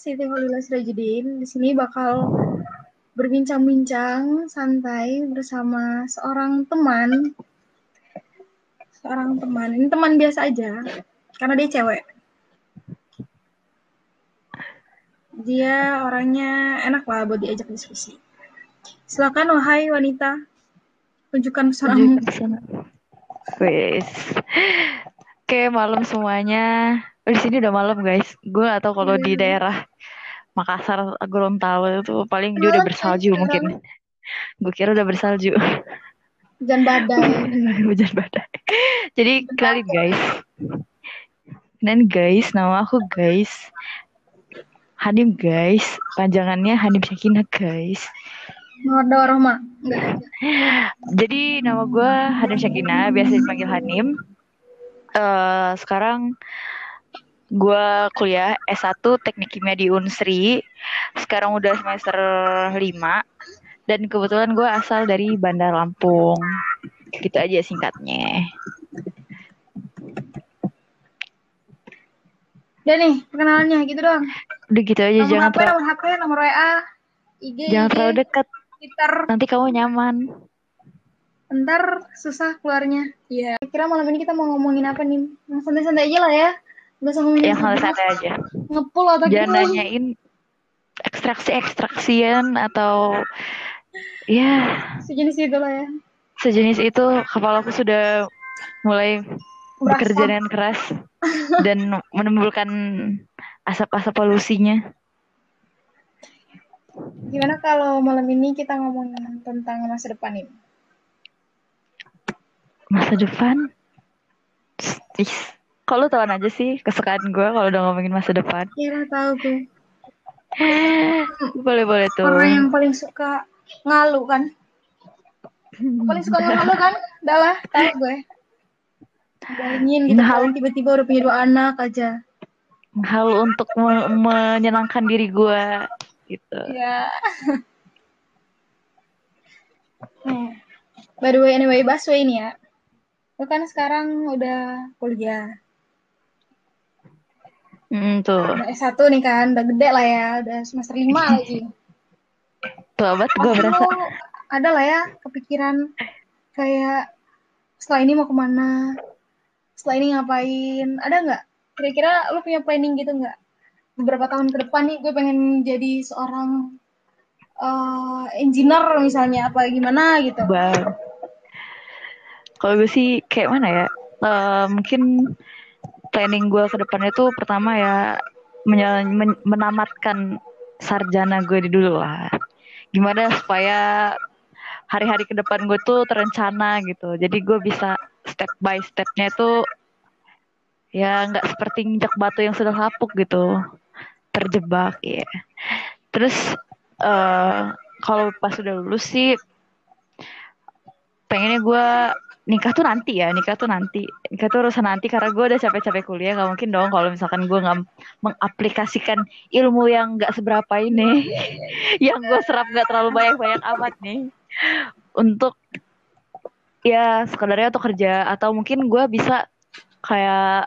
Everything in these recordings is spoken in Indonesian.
Siti Holila Sirajudin. Di sini bakal berbincang-bincang santai bersama seorang teman. Seorang teman. Ini teman biasa aja karena dia cewek. Dia orangnya enak lah buat diajak diskusi. Silakan wahai wanita, tunjukkan pesonamu. Wes. Oke, malam semuanya. Oh, di sini udah malam, guys. Gue atau kalau di Iya. daerah Makassar, Gorontalo itu paling dia udah Malam, bersalju mungkin. Gue kira udah bersalju. Hujan badai. Hujan badai. Jadi kenalin guys. Kenalin guys, nama aku guys. Hanim guys, panjangannya Hanim Syakina guys. Enggak. Jadi nama gue Hanim Syakina, biasa dipanggil Hanim. Eh sekarang gue kuliah S1 Teknik Kimia di Unsri. Sekarang udah semester 5 dan kebetulan gue asal dari Bandar Lampung. Gitu aja singkatnya. Udah nih, perkenalannya gitu doang. Udah gitu aja Nomor jangan HP, terlalu nomor HP, nomor WA, IG, jangan IG, terlalu dekat. Twitter. Nanti kamu nyaman. Ntar susah keluarnya. Iya. Kira malam ini kita mau ngomongin apa nih? Santai-santai aja lah ya. Gak usah ngomongin Yang santai-santai aja. ngepul atau Jangan gitu. nanyain ekstraksi-ekstraksian atau ya Sejenis itu lah ya. sejenis itu kepala aku sudah mulai bekerja Berasap. dengan keras dan menimbulkan asap-asap polusinya. Gimana kalau malam ini kita ngomongin tentang masa depan ini? Masa depan? Ih, Kalau tahu aja sih kesukaan gue kalau udah ngomongin masa depan. Kira tahu gue. Boleh-boleh tuh. Orang yang paling suka ngalu kan? Paling suka ngalu kan? Udah lah, tahu gue. Bayangin gitu kan tiba-tiba udah punya dua anak aja. Hal untuk me- menyenangkan diri gue gitu. Ya. Nah, by the way, anyway, Baswe ini ya. Lu kan sekarang udah kuliah. Hmm, tuh. Udah S1 nih kan, udah gede lah ya, udah semester 5 lagi. Tuh abad gue berasa. ada lah ya kepikiran kayak setelah ini mau ke mana? Setelah ini ngapain? Ada nggak? Kira-kira lu punya planning gitu nggak? Beberapa tahun ke depan nih gue pengen jadi seorang eh, engineer misalnya apa gimana gitu. Bang. Kalau gue sih kayak mana ya? Eh, mungkin planning gue ke depannya tuh pertama ya men- menamatkan sarjana gue di dulu lah. Gimana supaya hari-hari ke depan gue tuh terencana gitu. Jadi gue bisa step by stepnya tuh ya nggak seperti injak batu yang sudah lapuk gitu. Terjebak ya. Terus eh kalau pas udah lulus sih pengennya gue nikah tuh nanti ya nikah tuh nanti. Nikah tuh urusan nanti karena gue udah capek-capek kuliah gak mungkin dong kalau misalkan gue nggak mengaplikasikan ilmu yang nggak seberapa ini yang gue serap nggak terlalu banyak-banyak amat nih. Untuk ya sekedarnya untuk kerja atau mungkin gue bisa kayak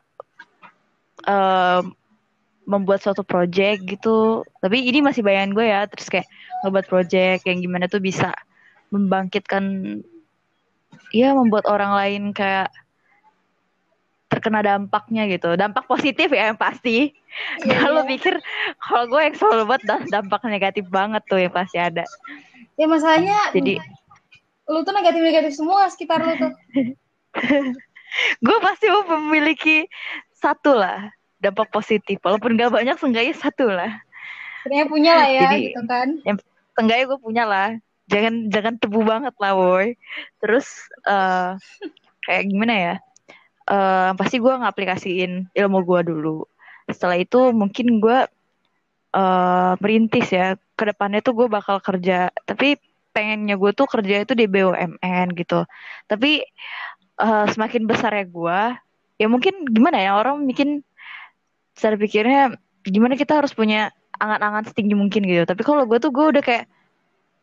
em, membuat suatu project gitu. Tapi ini masih bayangan gue ya terus kayak ngebuat project yang gimana tuh bisa membangkitkan ya membuat orang lain kayak terkena dampaknya gitu dampak positif ya yang pasti Iya, kalau iya. pikir kalau gue yang selalu buat da- dampak negatif banget tuh yang pasti ada Ya masalahnya jadi lu tuh negatif-negatif semua sekitar lu tuh. gue pasti mau memiliki satu lah dampak positif walaupun gak banyak seenggaknya satu lah Sebenarnya punya lah ya Jadi- gitu kan. seenggaknya gue punya lah jangan jangan tebu banget lah boy. Terus eh kayak gimana ya? Eh pasti gue ngaplikasiin ilmu gue dulu. Setelah itu mungkin gue eh merintis ya. Ke depannya tuh gue bakal kerja. Tapi pengennya gue tuh kerja itu di BUMN gitu. Tapi eh, semakin besarnya gue ya mungkin gimana ya? Orang bikin cara pikirnya gimana kita harus punya angan-angan setinggi mungkin gitu. Tapi kalau gue tuh gue udah kayak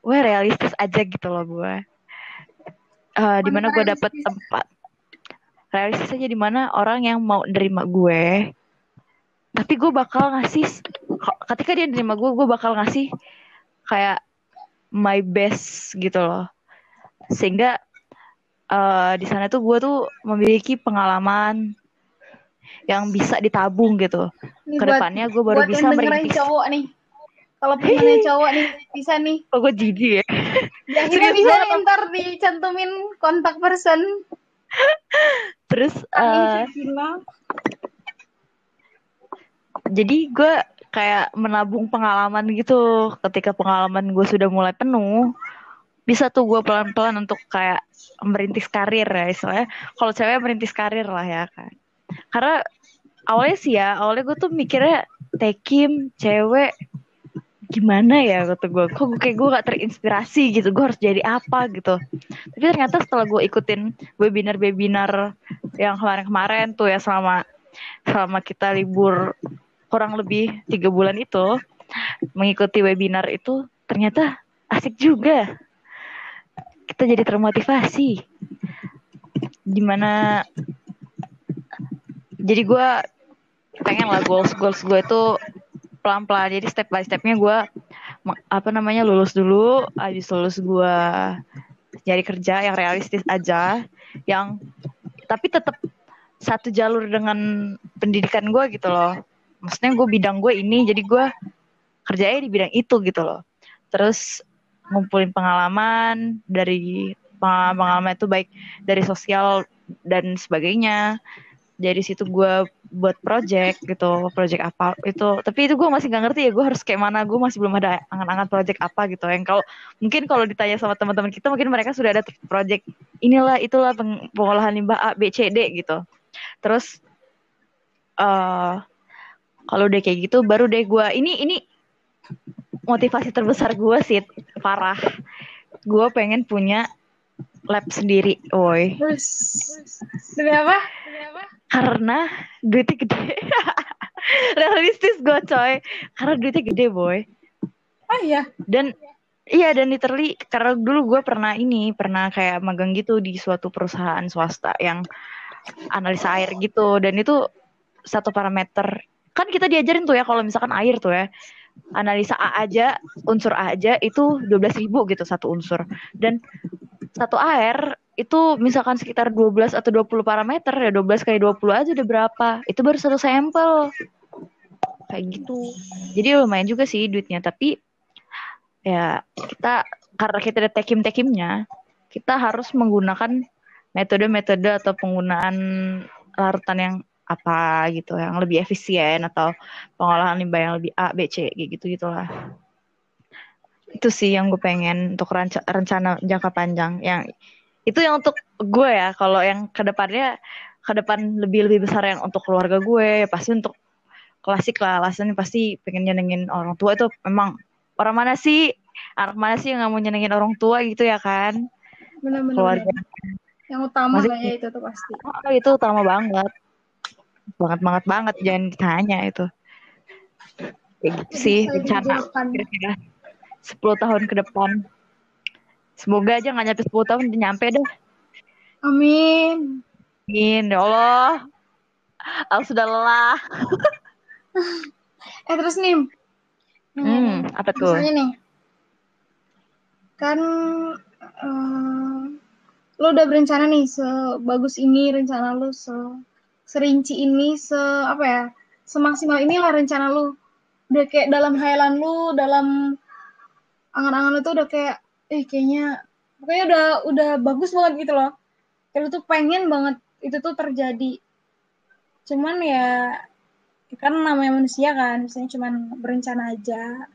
wah realistis aja gitu loh gue Eh di mana gue dapet tempat realistis aja di mana orang yang mau nerima gue tapi gue bakal ngasih ketika dia nerima gue gue bakal ngasih kayak my best gitu loh sehingga uh, di sana tuh gue tuh memiliki pengalaman yang bisa ditabung gitu. Ke depannya gue baru buat bisa merintis. cowok nih. Kalau punya cowok nih bisa nih. Oh gue jijik ya. Ya, Serius bisa nih, ntar dicantumin kontak person. Terus uh, jadi gue kayak menabung pengalaman gitu. Ketika pengalaman gue sudah mulai penuh, bisa tuh gue pelan-pelan untuk kayak merintis karir ya istilahnya kalau cewek merintis karir lah ya kan karena awalnya sih ya awalnya gue tuh mikirnya tekim cewek gimana ya kata gue kok kayak gue gak terinspirasi gitu gue harus jadi apa gitu. Tapi ternyata setelah gue ikutin webinar-webinar yang kemarin-kemarin tuh ya selama selama kita libur kurang lebih tiga bulan itu mengikuti webinar itu ternyata asik juga. Kita jadi termotivasi. Gimana jadi gue pengen lah goals goals gue itu pelan pelan jadi step by stepnya gue apa namanya lulus dulu. Habis lulus gue cari kerja yang realistis aja yang tapi tetap satu jalur dengan pendidikan gue gitu loh. Maksudnya gue bidang gue ini jadi gue kerjanya di bidang itu gitu loh. Terus ngumpulin pengalaman dari pengalaman itu baik dari sosial dan sebagainya. Dari situ gue buat project gitu project apa itu. Tapi itu gue masih nggak ngerti ya gue harus kayak mana gue masih belum ada angan-angan project apa gitu. Yang kalau mungkin kalau ditanya sama teman-teman kita mungkin mereka sudah ada project inilah itulah peng pengolahan limbah A B C D gitu. Terus uh, kalau udah kayak gitu baru deh gue ini ini motivasi terbesar gue sih parah gue pengen punya lab sendiri, woi. Demi apa? Karena duitnya gede. Realistis gue coy, karena duitnya gede boy. Oh iya. Dan iya dan literally karena dulu gue pernah ini pernah kayak magang gitu di suatu perusahaan swasta yang analisa air gitu dan itu satu parameter kan kita diajarin tuh ya kalau misalkan air tuh ya analisa A aja, unsur A aja itu 12 ribu gitu satu unsur. Dan satu air itu misalkan sekitar 12 atau 20 parameter ya 12 kali 20 aja udah berapa. Itu baru satu sampel. Kayak gitu. Jadi lumayan juga sih duitnya, tapi ya kita karena kita ada tekim-tekimnya, kita harus menggunakan metode-metode atau penggunaan larutan yang apa gitu yang lebih efisien atau pengolahan limbah yang lebih A, B, C kayak gitu gitulah. Itu sih yang gue pengen untuk rencana, rencana jangka panjang. Yang itu yang untuk gue ya. Kalau yang ke depannya ke depan lebih lebih besar yang untuk keluarga gue. Ya pasti untuk klasik lah. Alasannya pasti pengen nyenengin orang tua. Itu memang orang mana sih? Anak mana sih yang nggak mau nyenengin orang tua gitu ya kan? Benar-benar keluarga. Yang utama lah ya itu tuh pasti. Oh, itu utama banget. Banget banget banget. Jangan ditanya itu. Kayak gitu sih rencana 10 tahun ke depan. Semoga aja nggak nyampe 10 tahun nyampe deh. Amin. Amin ya Allah. Aku sudah lelah. Eh terus nih hmm, apa tuh? Misalnya nih. Kan uh, lo udah berencana nih sebagus ini rencana lo se serinci ini se apa ya semaksimal inilah rencana lu. Udah kayak dalam hayalan lu dalam angan-angan lu tuh udah kayak eh kayaknya pokoknya udah udah bagus banget gitu loh. Kayak lu tuh pengen banget itu tuh terjadi. Cuman ya kan namanya manusia kan misalnya cuman berencana aja.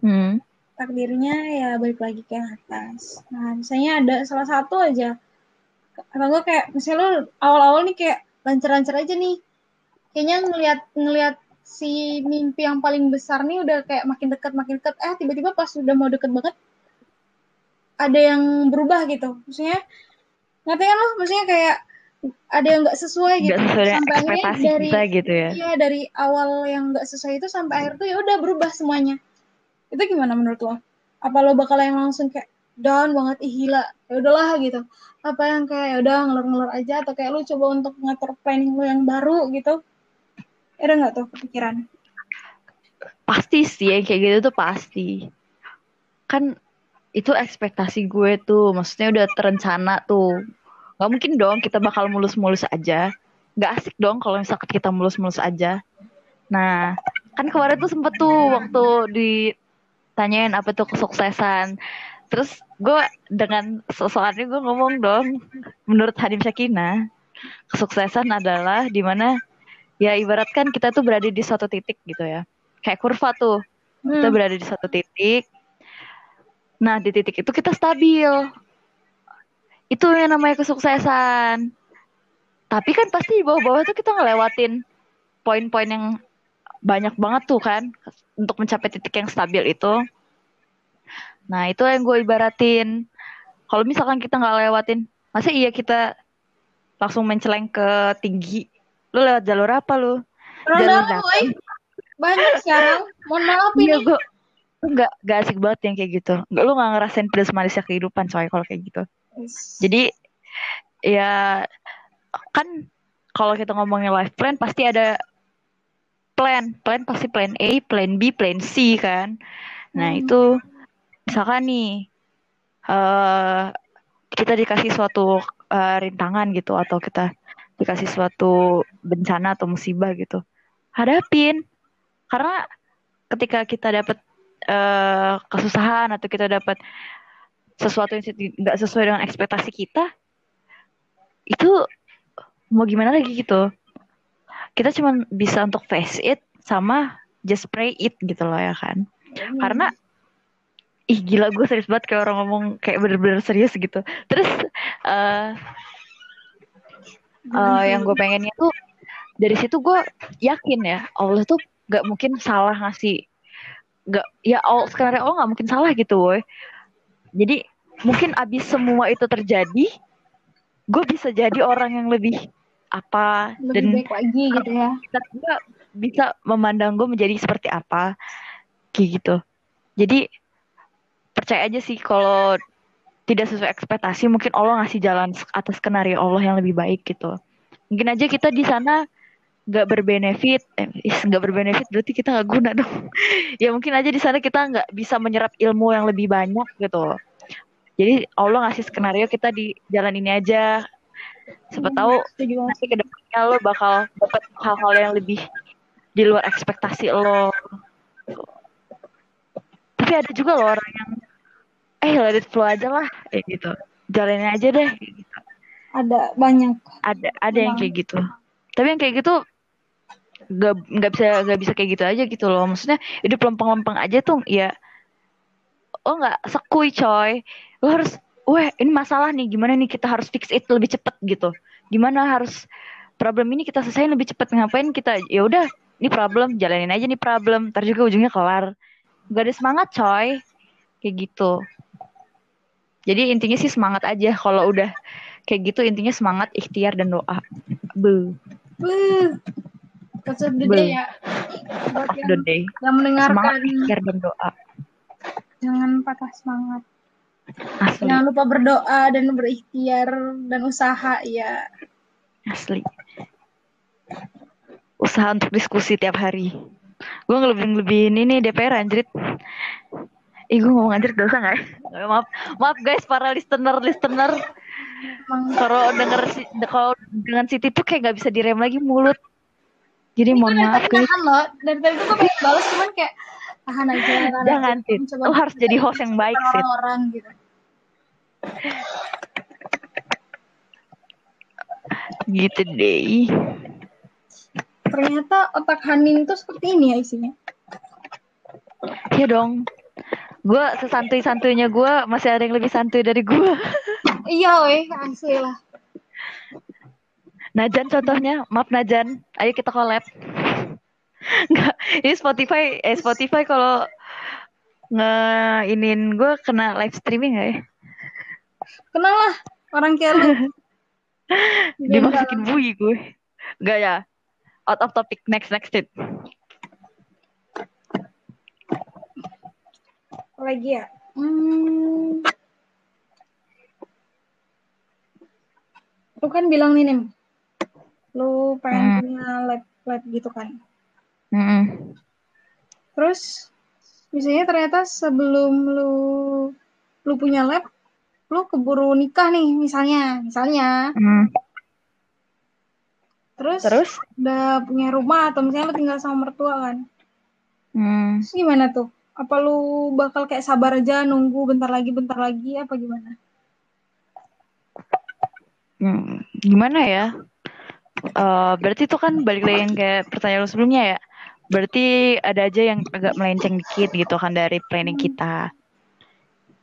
Hmm. takdirnya ya balik lagi ke atas. Nah misalnya ada salah satu aja. Atau gue kayak misalnya lu awal-awal nih kayak lancar-lancar aja nih. Kayaknya ngelihat ngelihat si mimpi yang paling besar nih udah kayak makin dekat makin dekat eh tiba-tiba pas udah mau deket banget ada yang berubah gitu. Maksudnya ngerti kan lo? Maksudnya kayak ada yang nggak sesuai gitu. gak sesuai sampai akhirnya dari kita gitu ya? iya dari awal yang nggak sesuai itu sampai akhir tuh ya udah berubah semuanya. Itu gimana menurut lo? Apa lo bakal yang langsung kayak down banget? Ih gila. Ya udahlah gitu. Apa yang kayak ya udah ngelur-ngelur aja atau kayak lu coba untuk ngatur planning lu yang baru gitu ada nggak tuh kepikiran? Pasti sih yang kayak gitu tuh pasti. Kan itu ekspektasi gue tuh maksudnya udah terencana tuh. Nggak mungkin dong kita bakal mulus-mulus aja. Nggak asik dong kalau misalkan kita mulus-mulus aja. Nah kan kemarin tuh sempet tuh waktu ditanyain apa tuh kesuksesan. Terus gue dengan soalnya gue ngomong dong menurut Hadim Syakina kesuksesan adalah di mana ya ibaratkan kita tuh berada di suatu titik gitu ya. Kayak kurva tuh. Kita Hmm. berada di suatu titik. Nah di titik itu kita stabil. Itu yang namanya kesuksesan. Tapi kan pasti di bawah-bawah tuh kita ngelewatin poin-poin yang banyak banget tuh kan untuk mencapai titik yang stabil itu. Nah itu yang gue ibaratin. Kalau misalkan kita nggak lewatin masa iya kita langsung menceleng ke tinggi lu lewat jalur apa lu Orang Jalur woy. Banyak sekarang. Mohon maaf Iya ini. gue nggak nggak asik banget yang kayak gitu. Nggak lu nggak ngerasain pedas manisnya kehidupan coy kalau kayak gitu. Jadi ya kan kalau kita ngomongin life plan pasti ada plan, plan pasti plan A, plan B, plan C kan. Nah Hmm. itu misalkan nih eh kita dikasih suatu eh, rintangan gitu atau kita dikasih suatu bencana atau musibah gitu, hadapin. Karena ketika kita dapat eh, kesusahan atau kita dapat sesuatu yang nggak sesuai dengan ekspektasi kita, itu mau gimana lagi gitu. Kita cuma bisa untuk face it sama just pray it gitu loh ya kan. Karena ih gila gue serius banget kayak orang ngomong kayak bener-bener serius gitu. Terus eh eh, yang gue pengennya tuh dari situ gue yakin ya Allah tuh gak mungkin salah ngasih gak ya Allah sekarang Allah nggak mungkin salah gitu woy. Jadi mungkin abis semua itu terjadi gue bisa jadi orang yang lebih apa lebih dan baik lagi gitu ya. juga bisa memandang gue menjadi seperti apa kayak gitu. Jadi percaya aja sih kalau tidak sesuai ekspektasi mungkin Allah ngasih jalan atas skenario Allah yang lebih baik gitu mungkin aja kita di sana nggak berbenefit eh nggak berbenefit berarti kita nggak guna dong ya mungkin aja di sana kita nggak bisa menyerap ilmu yang lebih banyak gitu jadi Allah ngasih skenario kita di jalan ini aja siapa tahu Setuju banget. nanti ke depannya lo bakal dapet hal-hal yang lebih di luar ekspektasi lo. Tapi ada juga loh orang yang eh let it flow aja lah kayak gitu. Jalanin aja deh. kayak gitu. Ada banyak. Ada ada yang kayak gitu. Tapi yang kayak gitu nggak nggak bisa nggak bisa kayak gitu aja gitu loh. Maksudnya hidup lempeng-lempeng aja tuh ya oh nggak sekui coy. Lo harus wah ini masalah nih gimana nih kita harus fix it lebih cepet gitu. Gimana harus problem ini kita selesaiin lebih cepet ngapain kita ya udah ini problem jalanin aja nih problem ntar juga ujungnya kelar gak ada semangat coy kayak gitu jadi intinya sih semangat aja. Kalau udah kayak gitu intinya semangat ikhtiar dan doa. Be. The Be. day ya. Buat yang, the day yang semangat mendengarkan ikhtiar dan doa. Jangan patah semangat. asli. Jangan lupa berdoa dan berikhtiar dan usaha ya. asli. Usaha untuk diskusi tiap hari. Gue ngelebihin lebihin ini DPR anjrit Ih gue ngomong anjrit dosa gak ya? Maaf Maaf guys para listener Listener Emang Kalau denger si- Kalau dengan Siti tuh kayak gak bisa direm lagi mulut Jadi Ini mohon maaf guys nahan loh. Dari tadi tuh gue pengen balas cuman kayak tahan aja. tahan Jangan, aja. Tit. Lu harus jadi host yang baik, Tit. Orang-orang gitu. Gitu deh Ternyata otak Hanin tuh seperti ini ya isinya. Iya dong Gue sesantuy-santuynya gue Masih ada yang lebih santuy dari gue Iya weh, asli lah. Najan contohnya Maaf Najan Ayo kita collab Enggak Ini Spotify Eh Spotify kalau nge inin gue kena live streaming gak ya? Kenal lah orang kayak lu. Dimasukin bui gue. Enggak ya. Out of topic. Next next it. Lagi ya? Hmm. Lu kan bilang nih, Nim. Lu pengen Hmm. punya lab, lab gitu kan. Terus terus misalnya ternyata sebelum lu lu punya lab lu keburu nikah nih misalnya misalnya Hmm. terus, Terus? udah punya rumah atau misalnya lu tinggal sama mertua kan Hmm. terus gimana tuh apa lu bakal kayak sabar aja nunggu bentar lagi bentar lagi apa gimana Hmm, gimana ya? Eh, berarti itu kan balik lagi yang kayak pertanyaan lu sebelumnya ya. Berarti ada aja yang agak melenceng dikit gitu kan dari planning kita.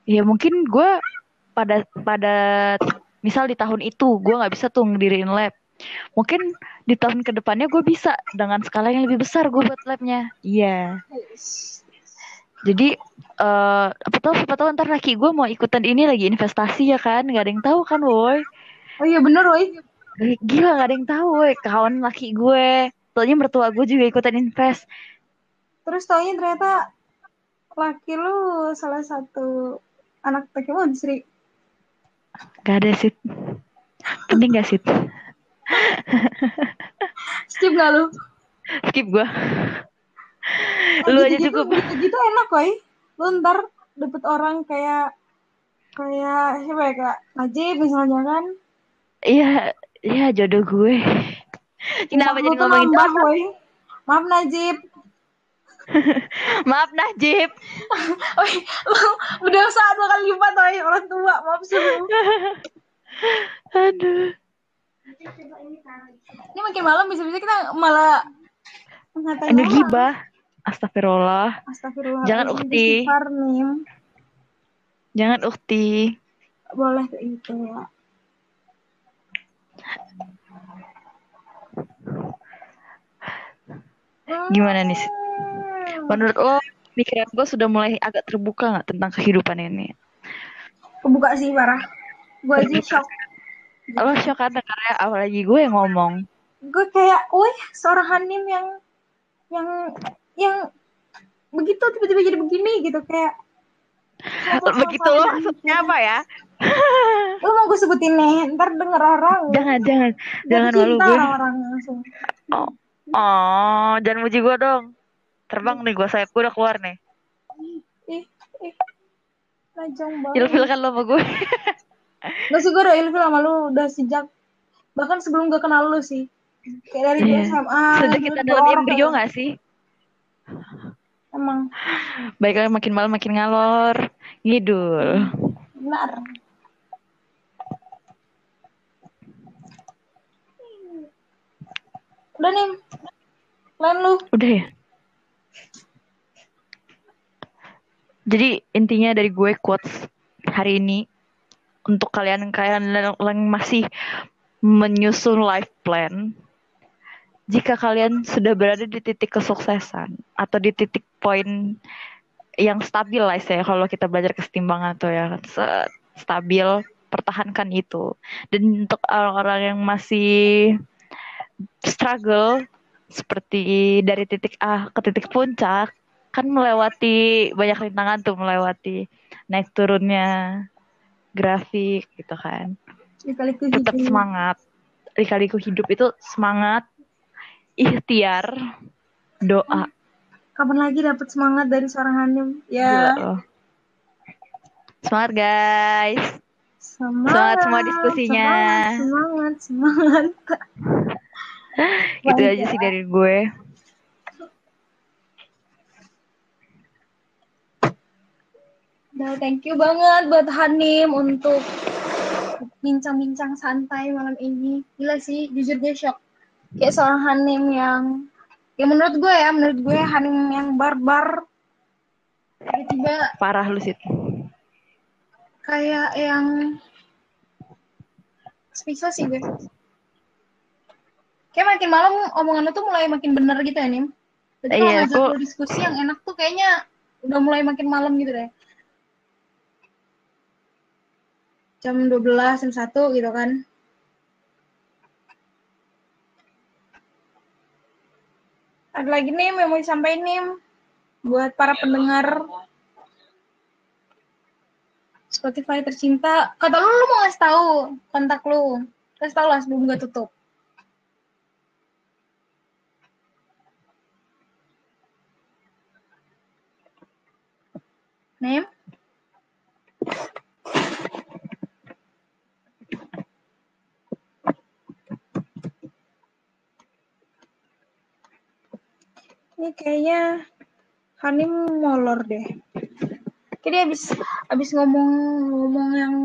Ya mungkin gue pada pada misal di tahun itu gue nggak bisa tuh ngediriin lab. Mungkin di tahun ke depannya gue bisa dengan skala yang lebih besar gue buat labnya. Iya. Jadi eh apa tahu siapa tahu ntar laki gue mau ikutan ini lagi investasi ya kan? Gak ada yang tahu kan, woi. oh iya bener woi Eh, Gila gak ada yang tahu woi. Kawan laki gue. Soalnya mertua gue juga ikutan invest. terus taunya ternyata laki lu salah satu anak Pokemon Sri Gak ada sih. Penting gak sih? skip gak lu Skip gue. Nah, Lu aja gitu-gitu- cukup. gitu-gitu enak woi lu ntar dapet orang kayak kayak siapa ya kak Najib misalnya kan Iya, iya jodoh gue. Kenapa jadi ngomongin nambah, jodoh? woi maaf Najib Maaf Najib. Woi, lu udah saat dua kali lipat woi orang tua maaf sih. Aduh. ini makin malam bisa-bisa kita malah mengatain Ini gibah. Astagfirullah. Astagfirullah Jangan, Ukti. Jangan ukti. boleh kayak gitu ya Gimana nih? Hmm. Menurut lo, pikiran gue sudah mulai agak terbuka nggak tentang kehidupan ini? kebuka sih parah gue aja shock Lo shock kan karena apalagi gue yang ngomong. gue kayak woi seorang Hanim yang yang yang begitu tiba-tiba jadi begini gitu kayak Begitu lo maksudnya apa ya? lu mau gue sebutin nih ntar denger orang Jangan, jangan, jangan malu gue. orang langsung Oh, oh, jangan muji gue dong. Terbang nih gue sayap gue udah keluar nih. ih ih banget Ilfil kan lo sama gue. Gak sih gue udah ilfil sama lu udah sejak bahkan sebelum gue kenal lu sih kayak dari Iya. SMA Sejak kita dalam embrio gak sih? Emang Baiklah makin malam makin ngalor. Ngidul. benar udah nih lain lu Udah ya? Jadi intinya dari gue quotes hari ini untuk kalian kalian yang masih menyusun life plan, jika kalian sudah berada di titik kesuksesan atau di titik poin yang stabil lah saya kalau kita belajar kesetimbangan tuh ya stabil pertahankan itu. Dan untuk orang-orang yang masih struggle seperti dari titik A ke titik puncak kan melewati banyak rintangan tuh melewati naik turunnya grafik gitu kan. Tetap semangat. Lika-liku hidup itu semangat ikhtiar doa kapan lagi dapat semangat dari seorang Hanim ya loh. semangat guys semangat Semangat semua diskusinya. semangat semangat, semangat. gitu aja ya. sih dari gue Nah, thank you banget buat Hanim untuk bincang-bincang santai malam ini. Gila sih, jujur gue shock. Kayak seorang Hanim yang, ya menurut gue ya, menurut gue Hanim yang barbar. Tiba-tiba parah lu sih kayak yang speechless sih gue. Kayak makin malam omongan lu tuh mulai makin bener gitu ya, Nim. Jadi kalau Iya, ngajak diskusi yang enak tuh kayaknya udah mulai makin malam gitu deh. Jam 12, jam 1 gitu kan. Ada lagi nih yang mau disampaikan nih buat para pendengar Spotify tercinta. Kata lu, lu mau ngasih tahu kontak lu. Kasih tahu lah sebelum gue tutup. Nem? Ini kayaknya Hanim molor deh. Jadi abis abis ngomong ngomong yang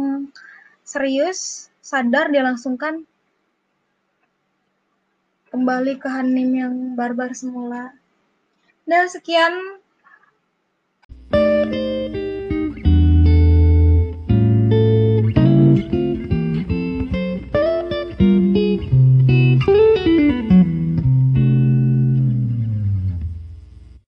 serius, sadar dia langsung kan kembali ke Hanim yang barbar semula. Dan sekian